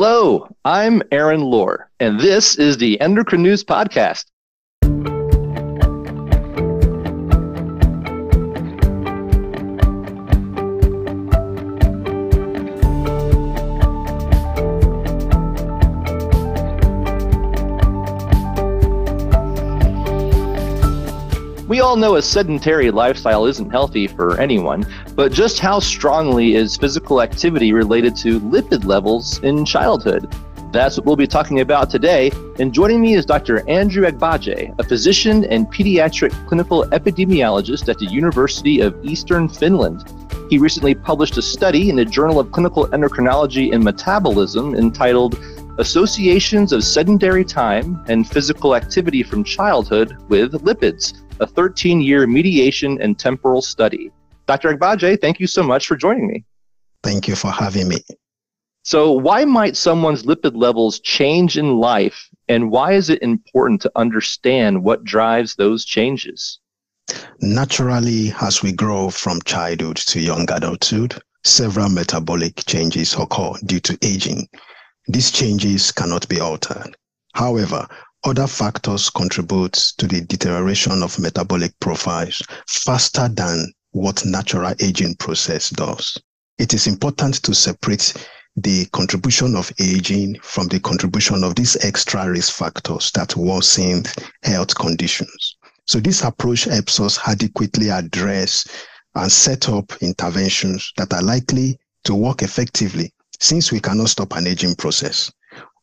Hello, I'm Aaron Lohr, and this is the Endocrine News Podcast. We all know a sedentary lifestyle isn't healthy for anyone, but just how strongly is physical activity related to lipid levels in childhood? That's what we'll be talking about today. And joining me is Dr. Andrew Agbaje, a physician and pediatric clinical epidemiologist at the University of Eastern Finland. He recently published a study in the Journal of Clinical Endocrinology and Metabolism entitled Associations of Sedentary Time and Physical Activity from Childhood with Lipids a 13 year mediation and temporal study. Dr. Agbaje, thank you so much for joining me. Thank you for having me. So, why might someone's lipid levels change in life, and why is it important to understand what drives those changes? Naturally, as we grow from childhood to young adulthood, several metabolic changes occur due to aging. These changes cannot be altered. However, other factors contribute to the deterioration of metabolic profiles faster than what natural aging process does. It is important to separate the contribution of aging from the contribution of these extra risk factors that worsen health conditions. So this approach helps us adequately address and set up interventions that are likely to work effectively since we cannot stop an aging process.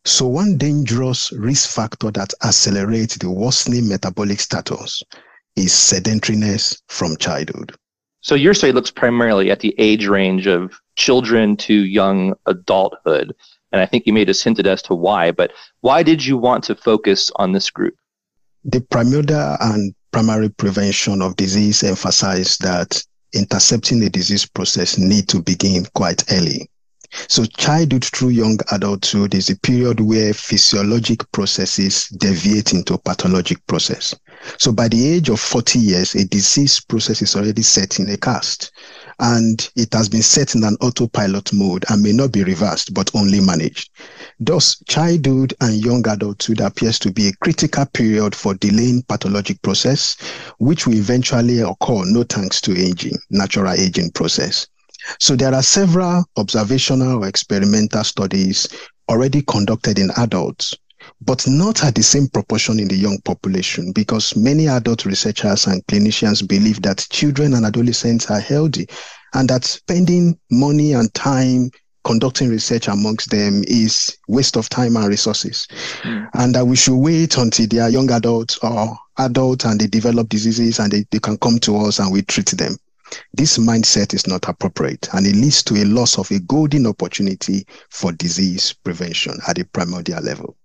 So one dangerous risk factor that accelerates the worsening metabolic status is sedentariness from childhood. So your study looks primarily at the age range of children to young adulthood. And I think you may just hinted as to why, but why did you want to focus on this group? The primordial and primary prevention of disease emphasize that intercepting the disease process need to begin quite early. So childhood through young adulthood is a period where physiologic processes deviate into a pathologic process. So by the age of 40 years, a disease process is already set in a cast and it has been set in an autopilot mode and may not be reversed, but only managed. Thus, childhood and young adulthood appears to be a critical period for delaying pathologic process, which will eventually occur no thanks to aging, natural aging process. So there are several observational or experimental studies already conducted in adults, but not at the same proportion in the young population because many adult researchers and clinicians believe that children and adolescents are healthy and that spending money and time conducting research amongst them is waste of time and resources mm. and that we should wait until they are young adults or adults and they develop diseases and they, they can come to us and we treat them this mindset is not appropriate and it leads to a loss of a golden opportunity for disease prevention at a primordial level.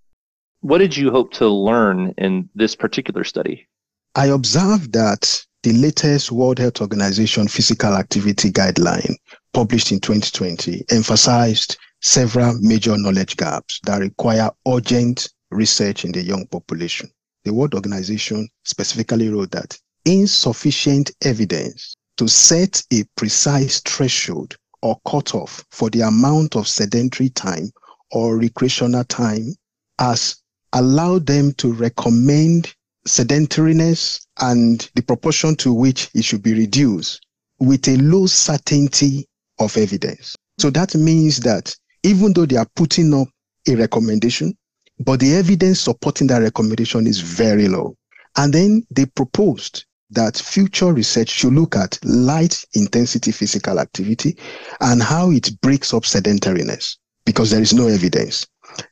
What did you hope to learn in this particular study? I observed that the latest World Health Organization physical activity guideline published in 2020 emphasized several major knowledge gaps that require urgent research in the young population. The World Organization specifically wrote that insufficient evidence to set a precise threshold or cutoff for the amount of sedentary time or recreational time has allowed them to recommend sedentariness and the proportion to which it should be reduced with a low certainty of evidence. So that means that even though they are putting up a recommendation, but the evidence supporting that recommendation is very low. And then they proposed that future research should look at light intensity physical activity and how it breaks up sedentariness because there is no evidence.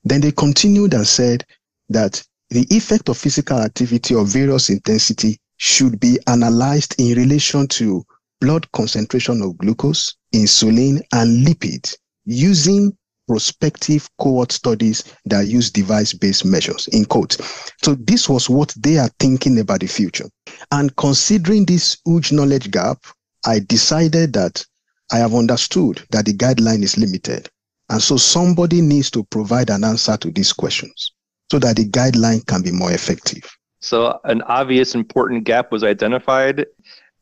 Then they continued and said that the effect of physical activity of various intensity should be analyzed in relation to blood concentration of glucose, insulin, and lipid using prospective cohort studies that use device-based measures in quote. So this was what they are thinking about the future. And considering this huge knowledge gap, I decided that I have understood that the guideline is limited. And so somebody needs to provide an answer to these questions so that the guideline can be more effective. So an obvious important gap was identified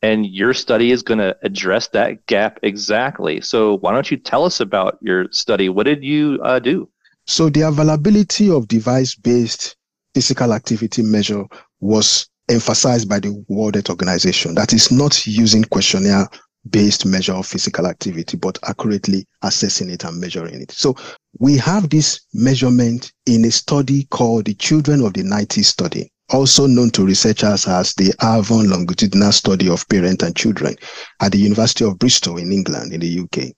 and your study is going to address that gap exactly. So why don't you tell us about your study? What did you uh, do? So the availability of device-based physical activity measure was emphasized by the World Health Organization. That is not using questionnaire based measure of physical activity, but accurately assessing it and measuring it. So we have this measurement in a study called the Children of the 90s study, also known to researchers as the Avon Longitudinal Study of Parent and Children at the University of Bristol in England, in the UK.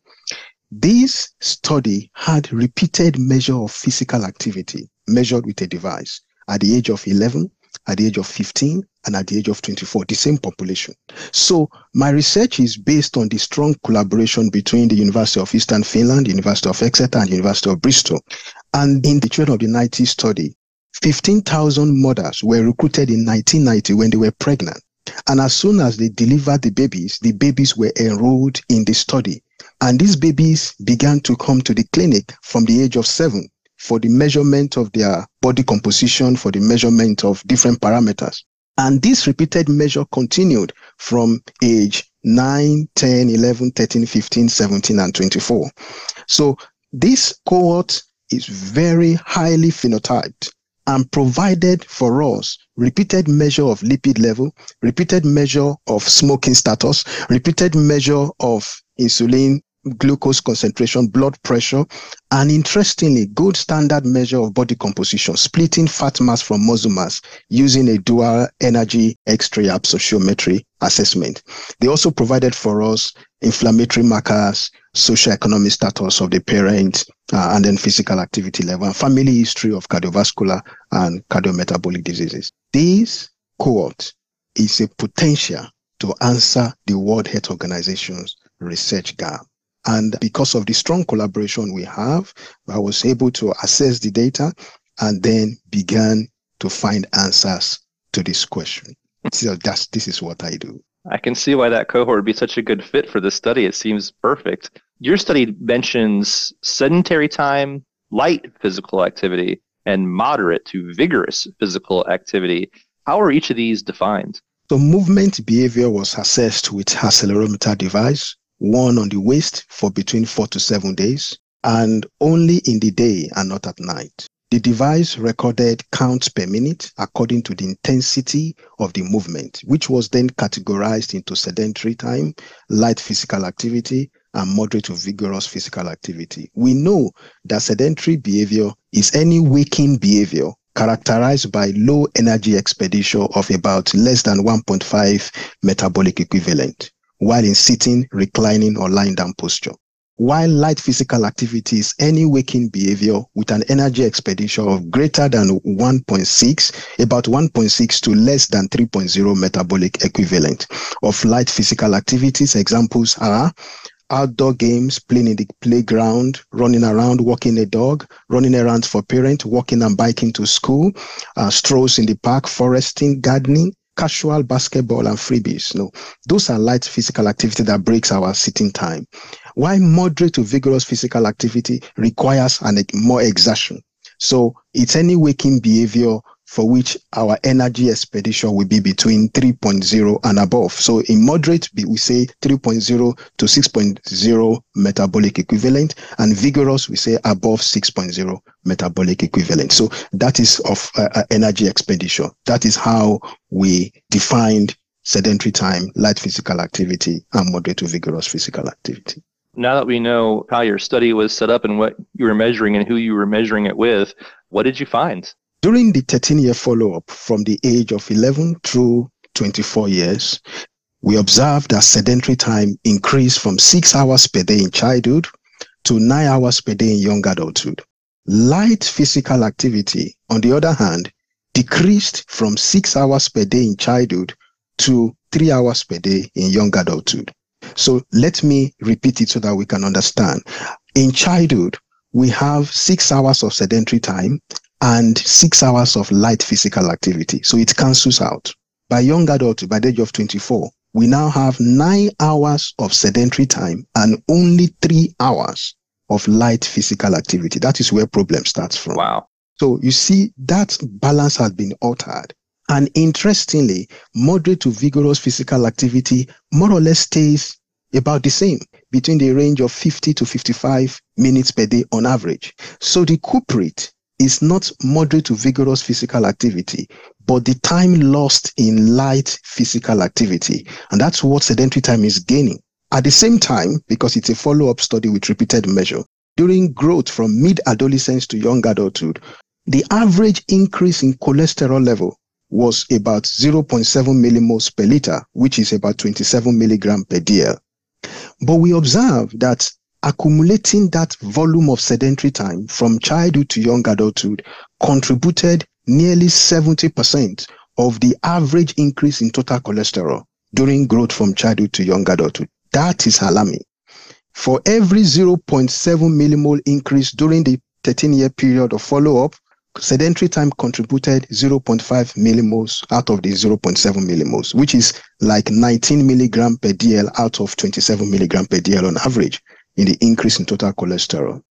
This study had repeated measure of physical activity measured with a device at the age of 11, at the age of 15, and at the age of 24, the same population. So my research is based on the strong collaboration between the University of Eastern Finland, University of Exeter, and University of Bristol. And in the Children of the 90s study, 15,000 mothers were recruited in 1990 when they were pregnant. And as soon as they delivered the babies, the babies were enrolled in the study. And these babies began to come to the clinic from the age of seven for the measurement of their body composition, for the measurement of different parameters. And this repeated measure continued from age 9, 10, 11, 13, 15, 17, and 24. So this cohort is very highly phenotyped and provided for us repeated measure of lipid level, repeated measure of smoking status, repeated measure of insulin glucose concentration, blood pressure, and interestingly, good standard measure of body composition, splitting fat mass from muscle mass using a dual energy X-ray absorptiometry assessment. They also provided for us inflammatory markers, socioeconomic status of the parent, uh, and then physical activity level, and family history of cardiovascular and cardiometabolic diseases. This cohort is a potential to answer the World Health Organization's research gap. And because of the strong collaboration we have, I was able to assess the data and then began to find answers to this question. So that's, this is what I do. I can see why that cohort would be such a good fit for this study. It seems perfect. Your study mentions sedentary time, light physical activity, and moderate to vigorous physical activity. How are each of these defined? So movement behavior was assessed with accelerometer device, one on the waist for between four to seven days, and only in the day and not at night. The device recorded counts per minute according to the intensity of the movement, which was then categorized into sedentary time, light physical activity, and moderate to vigorous physical activity. We know that sedentary behavior is any waking behavior characterized by low energy expenditure of about less than 1.5 metabolic equivalent while in sitting, reclining, or lying down posture. While light physical activity is any waking behavior with an energy expenditure of greater than 1.6, about 1.6 to less than 3.0 metabolic equivalent of light physical activities, examples are outdoor games, playing in the playground, running around, walking a dog, running errands for parents, walking and biking to school, uh, strolls in the park, foresting, gardening, casual basketball and frisbees. No, those are light physical activity that breaks our sitting time. Why moderate to vigorous physical activity requires an more exertion. So it's any waking behavior for which our energy expenditure will be between 3.0 and above. So in moderate, we say 3.0 to 6.0 metabolic equivalent, and vigorous, we say above 6.0 metabolic equivalent. So that is of uh, uh, energy expenditure. That is how we defined sedentary time, light physical activity, and moderate to vigorous physical activity. Now that we know how your study was set up and what you were measuring and who you were measuring it with, what did you find? During the 13 year follow up from the age of 11 through 24 years, we observed that sedentary time increased from six hours per day in childhood to nine hours per day in young adulthood. Light physical activity, on the other hand, decreased from six hours per day in childhood to three hours per day in young adulthood. So let me repeat it so that we can understand. In childhood, we have six hours of sedentary time and six hours of light physical activity. So it cancels out. By young adult, by the age of 24, we now have nine hours of sedentary time and only three hours of light physical activity. That is where problem starts from. Wow. So you see that balance has been altered. And interestingly, moderate to vigorous physical activity more or less stays about the same, between the range of 50 to 55 minutes per day on average. So the culprit is not moderate to vigorous physical activity, but the time lost in light physical activity. And that's what sedentary time is gaining. At the same time, because it's a follow up study with repeated measure, during growth from mid adolescence to young adulthood, the average increase in cholesterol level was about 0.7 millimoles per liter, which is about 27 milligram per dl. But we observe that accumulating that volume of sedentary time from childhood to young adulthood contributed nearly 70% of the average increase in total cholesterol during growth from childhood to young adulthood. That is alarming. For every 0.7 millimole increase during the 13 year period of follow up, sedentary time contributed 0.5 millimoles out of the 0.7 millimoles, which is like 19 milligram per DL out of 27 milligram per DL on average in the increase in total cholesterol.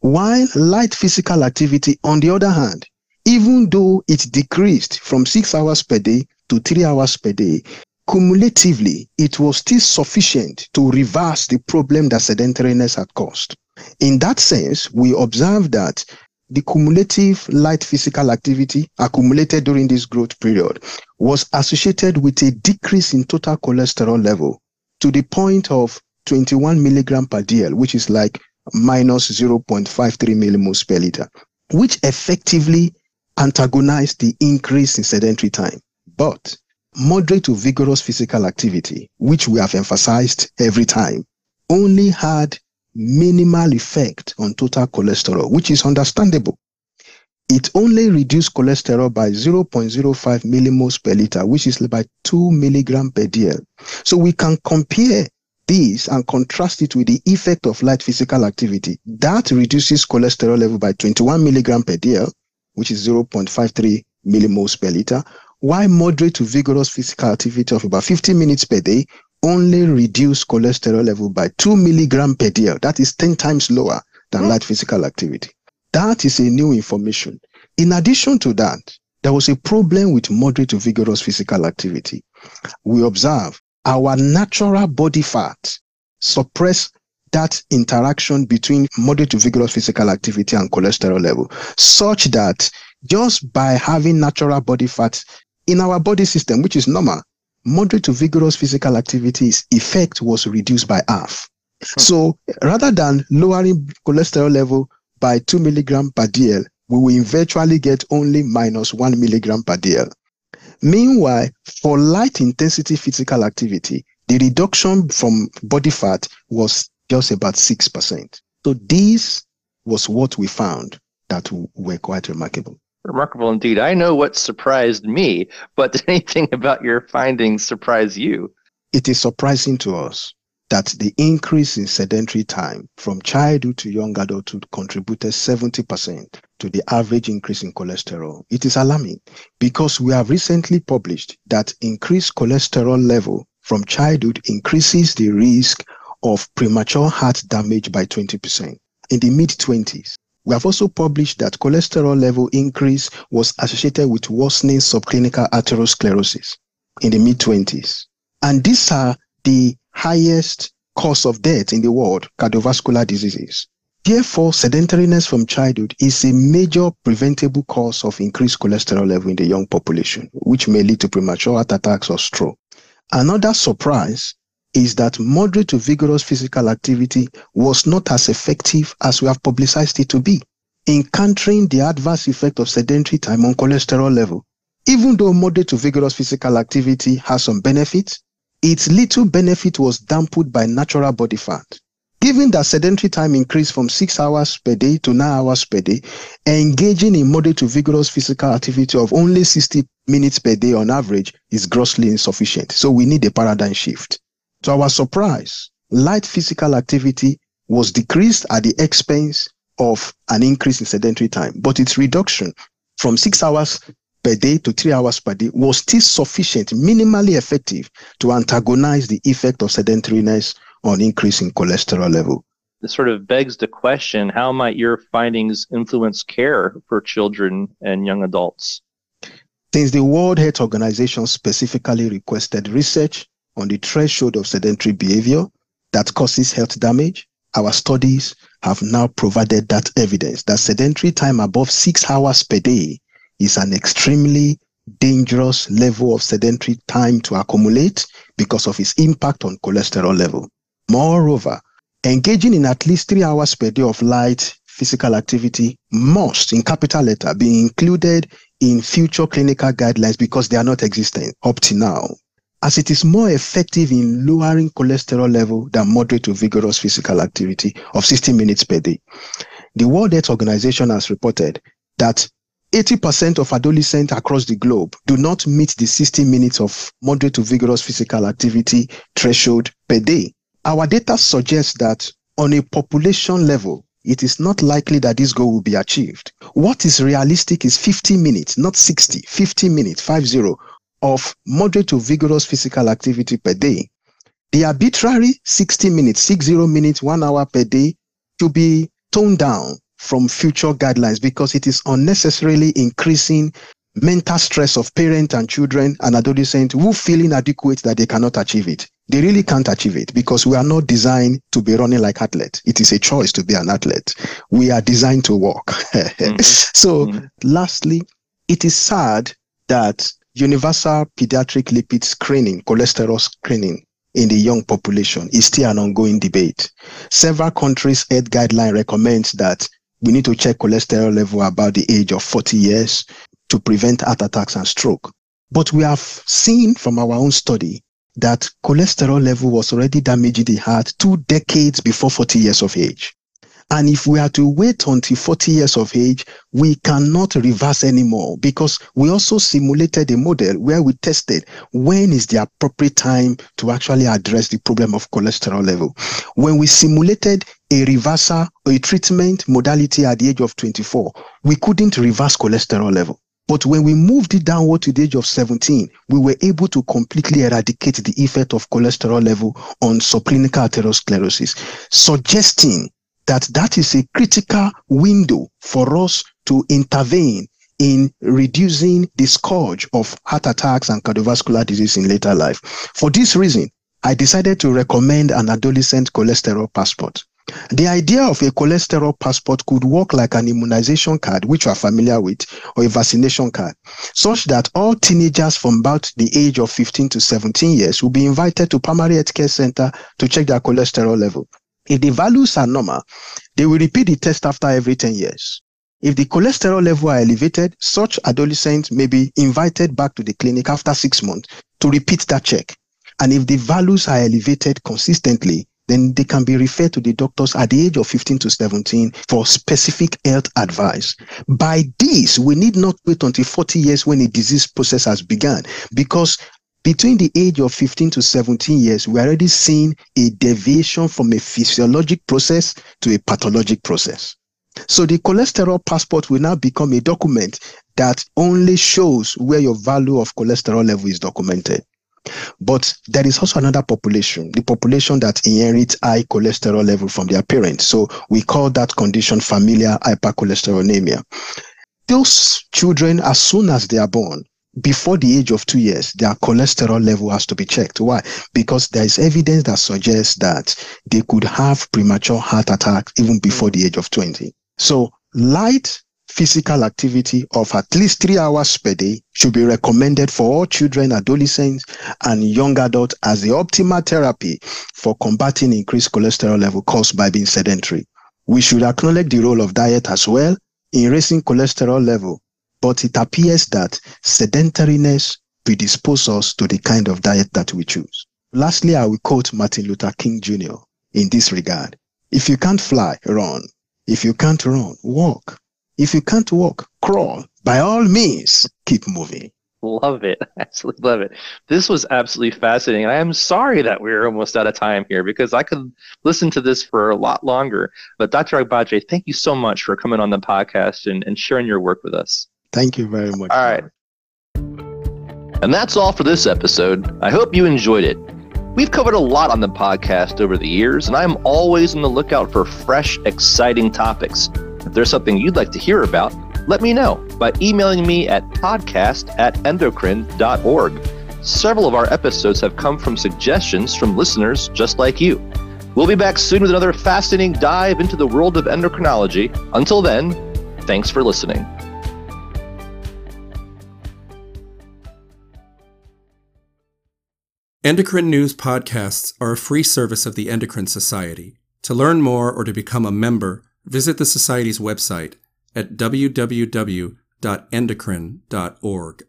While light physical activity, on the other hand, even though it decreased from six hours per day to three hours per day, cumulatively, it was still sufficient to reverse the problem that sedentariness had caused. In that sense, we observe that the cumulative light physical activity accumulated during this growth period was associated with a decrease in total cholesterol level to the point of 21 milligram per dl, which is like minus 0.53 millimoles per liter, which effectively antagonized the increase in sedentary time. But moderate to vigorous physical activity, which we have emphasized every time, only had minimal effect on total cholesterol, which is understandable. It only reduced cholesterol by 0.05 millimoles per liter, which is by 2 milligram per dl. So we can compare this and contrast it with the effect of light physical activity. That reduces cholesterol level by 21 milligram per dl, which is 0.53 millimoles per liter, while moderate to vigorous physical activity of about 50 minutes per day only reduce cholesterol level by 2 milligram per dl. That is 10 times lower than mm. light physical activity. That is a new information. In addition to that, there was a problem with moderate to vigorous physical activity. We observe our natural body fat suppress that interaction between moderate to vigorous physical activity and cholesterol level, such that just by having natural body fat in our body system, which is normal, moderate to vigorous physical activity's effect was reduced by half. Hmm. So rather than lowering cholesterol level by 2 milligram per DL, we will eventually get only minus 1 milligram per DL. Meanwhile, for light intensity physical activity, the reduction from body fat was just about 6%. So this was what we found that were quite remarkable. Remarkable indeed. I know what surprised me, but did anything about your findings surprise you? It is surprising to us that the increase in sedentary time from childhood to young adulthood contributed 70% to the average increase in cholesterol. It is alarming because we have recently published that increased cholesterol level from childhood increases the risk of premature heart damage by 20% in the mid 20s. We have also published that cholesterol level increase was associated with worsening subclinical atherosclerosis in the mid 20s. And these are the highest cause of death in the world, cardiovascular diseases. Therefore, sedentariness from childhood is a major preventable cause of increased cholesterol level in the young population, which may lead to premature heart attacks or stroke. Another surprise is that moderate to vigorous physical activity was not as effective as we have publicized it to be in countering the adverse effect of sedentary time on cholesterol level. Even though moderate to vigorous physical activity has some benefits, its little benefit was dampened by natural body fat. Given that sedentary time increased from six hours per day to nine hours per day, engaging in moderate to vigorous physical activity of only 60 minutes per day on average is grossly insufficient. So we need a paradigm shift. To our surprise, light physical activity was decreased at the expense of an increase in sedentary time, but its reduction from six hours per day to three hours per day was still sufficient, minimally effective to antagonize the effect of sedentariness on increasing cholesterol level. This sort of begs the question how might your findings influence care for children and young adults? Since the World Health Organization specifically requested research on the threshold of sedentary behavior that causes health damage. Our studies have now provided that evidence that sedentary time above six hours per day is an extremely dangerous level of sedentary time to accumulate because of its impact on cholesterol level. Moreover, engaging in at least three hours per day of light physical activity must, in capital letter, be included in future clinical guidelines because they are not existing up to now, as it is more effective in lowering cholesterol level than moderate to vigorous physical activity of 60 minutes per day. The World Health Organization has reported that 80% of adolescents across the globe do not meet the 60 minutes of moderate to vigorous physical activity threshold per day. Our data suggests that on a population level, it is not likely that this goal will be achieved. What is realistic is 50 minutes, not 60, 50 minutes, 50 of moderate to vigorous physical activity per day. The arbitrary 60 minutes, 60 minutes, one hour per day to be toned down from future guidelines because it is unnecessarily increasing mental stress of parents and children and adolescents who feel inadequate that they cannot achieve it. They really can't achieve it because we are not designed to be running like athletes. It is a choice to be an athlete. We are designed to walk. mm-hmm. So, mm-hmm. lastly, it is sad that universal pediatric lipid screening, cholesterol screening in the young population is still an ongoing debate. Several countries' health guideline recommends that we need to check cholesterol level about the age of 40 years to prevent heart attacks and stroke. But we have seen from our own study that cholesterol level was already damaging the heart two decades before 40 years of age. And if we are to wait until 40 years of age, we cannot reverse anymore because we also simulated a model where we tested when is the appropriate time to actually address the problem of cholesterol level. When we simulated a reversal or a treatment modality at the age of 24, we couldn't reverse cholesterol level. But when we moved it downward to the age of 17, we were able to completely eradicate the effect of cholesterol level on subclinical atherosclerosis, suggesting that that is a critical window for us to intervene in reducing the scourge of heart attacks and cardiovascular disease in later life. For this reason, I decided to recommend an adolescent cholesterol passport. The idea of a cholesterol passport could work like an immunization card, which you are familiar with, or a vaccination card, such that all teenagers from about the age of 15 to 17 years will be invited to primary health care center to check their cholesterol level. If the values are normal, they will repeat the test after every 10 years. If the cholesterol level are elevated, such adolescents may be invited back to the clinic after six months to repeat that check. And if the values are elevated consistently, then they can be referred to the doctors at the age of 15 to 17 for specific health advice. By this, we need not wait until 40 years when a disease process has begun because between the age of 15 to 17 years, we're already seeing a deviation from a physiologic process to a pathologic process. So the cholesterol passport will now become a document that only shows where your value of cholesterol level is documented. But there is also another population, the population that inherits high cholesterol level from their parents. So we call that condition familial hypercholesterolemia. Those children, as soon as they are born, before the age of two years, their cholesterol level has to be checked. Why? Because there is evidence that suggests that they could have premature heart attack even before the age of 20. So light physical activity of at least three hours per day should be recommended for all children, adolescents, and young adults as the optimal therapy for combating increased cholesterol level caused by being sedentary. We should acknowledge the role of diet as well in raising cholesterol level, but it appears that sedentariness predisposes us to the kind of diet that we choose. Lastly, I will quote Martin Luther King Jr. in this regard. If you can't fly, run. If you can't run, walk. If you can't walk, crawl. By all means, keep moving. Love it. Absolutely love it. This was absolutely fascinating. I am sorry that we're almost out of time here because I could listen to this for a lot longer. But Dr. Agbaje, thank you so much for coming on the podcast and, and sharing your work with us. Thank you very much. All right. And that's all for this episode. I hope you enjoyed it. We've covered a lot on the podcast over the years, and I'm always on the lookout for fresh, exciting topics. If there's something you'd like to hear about, let me know by emailing me at podcast at endocrine.org. Several of our episodes have come from suggestions from listeners just like you. We'll be back soon with another fascinating dive into the world of endocrinology. Until then, thanks for listening. Endocrine News podcasts are a free service of the Endocrine Society. To learn more or to become a member, visit the Society's website at www.endocrine.org.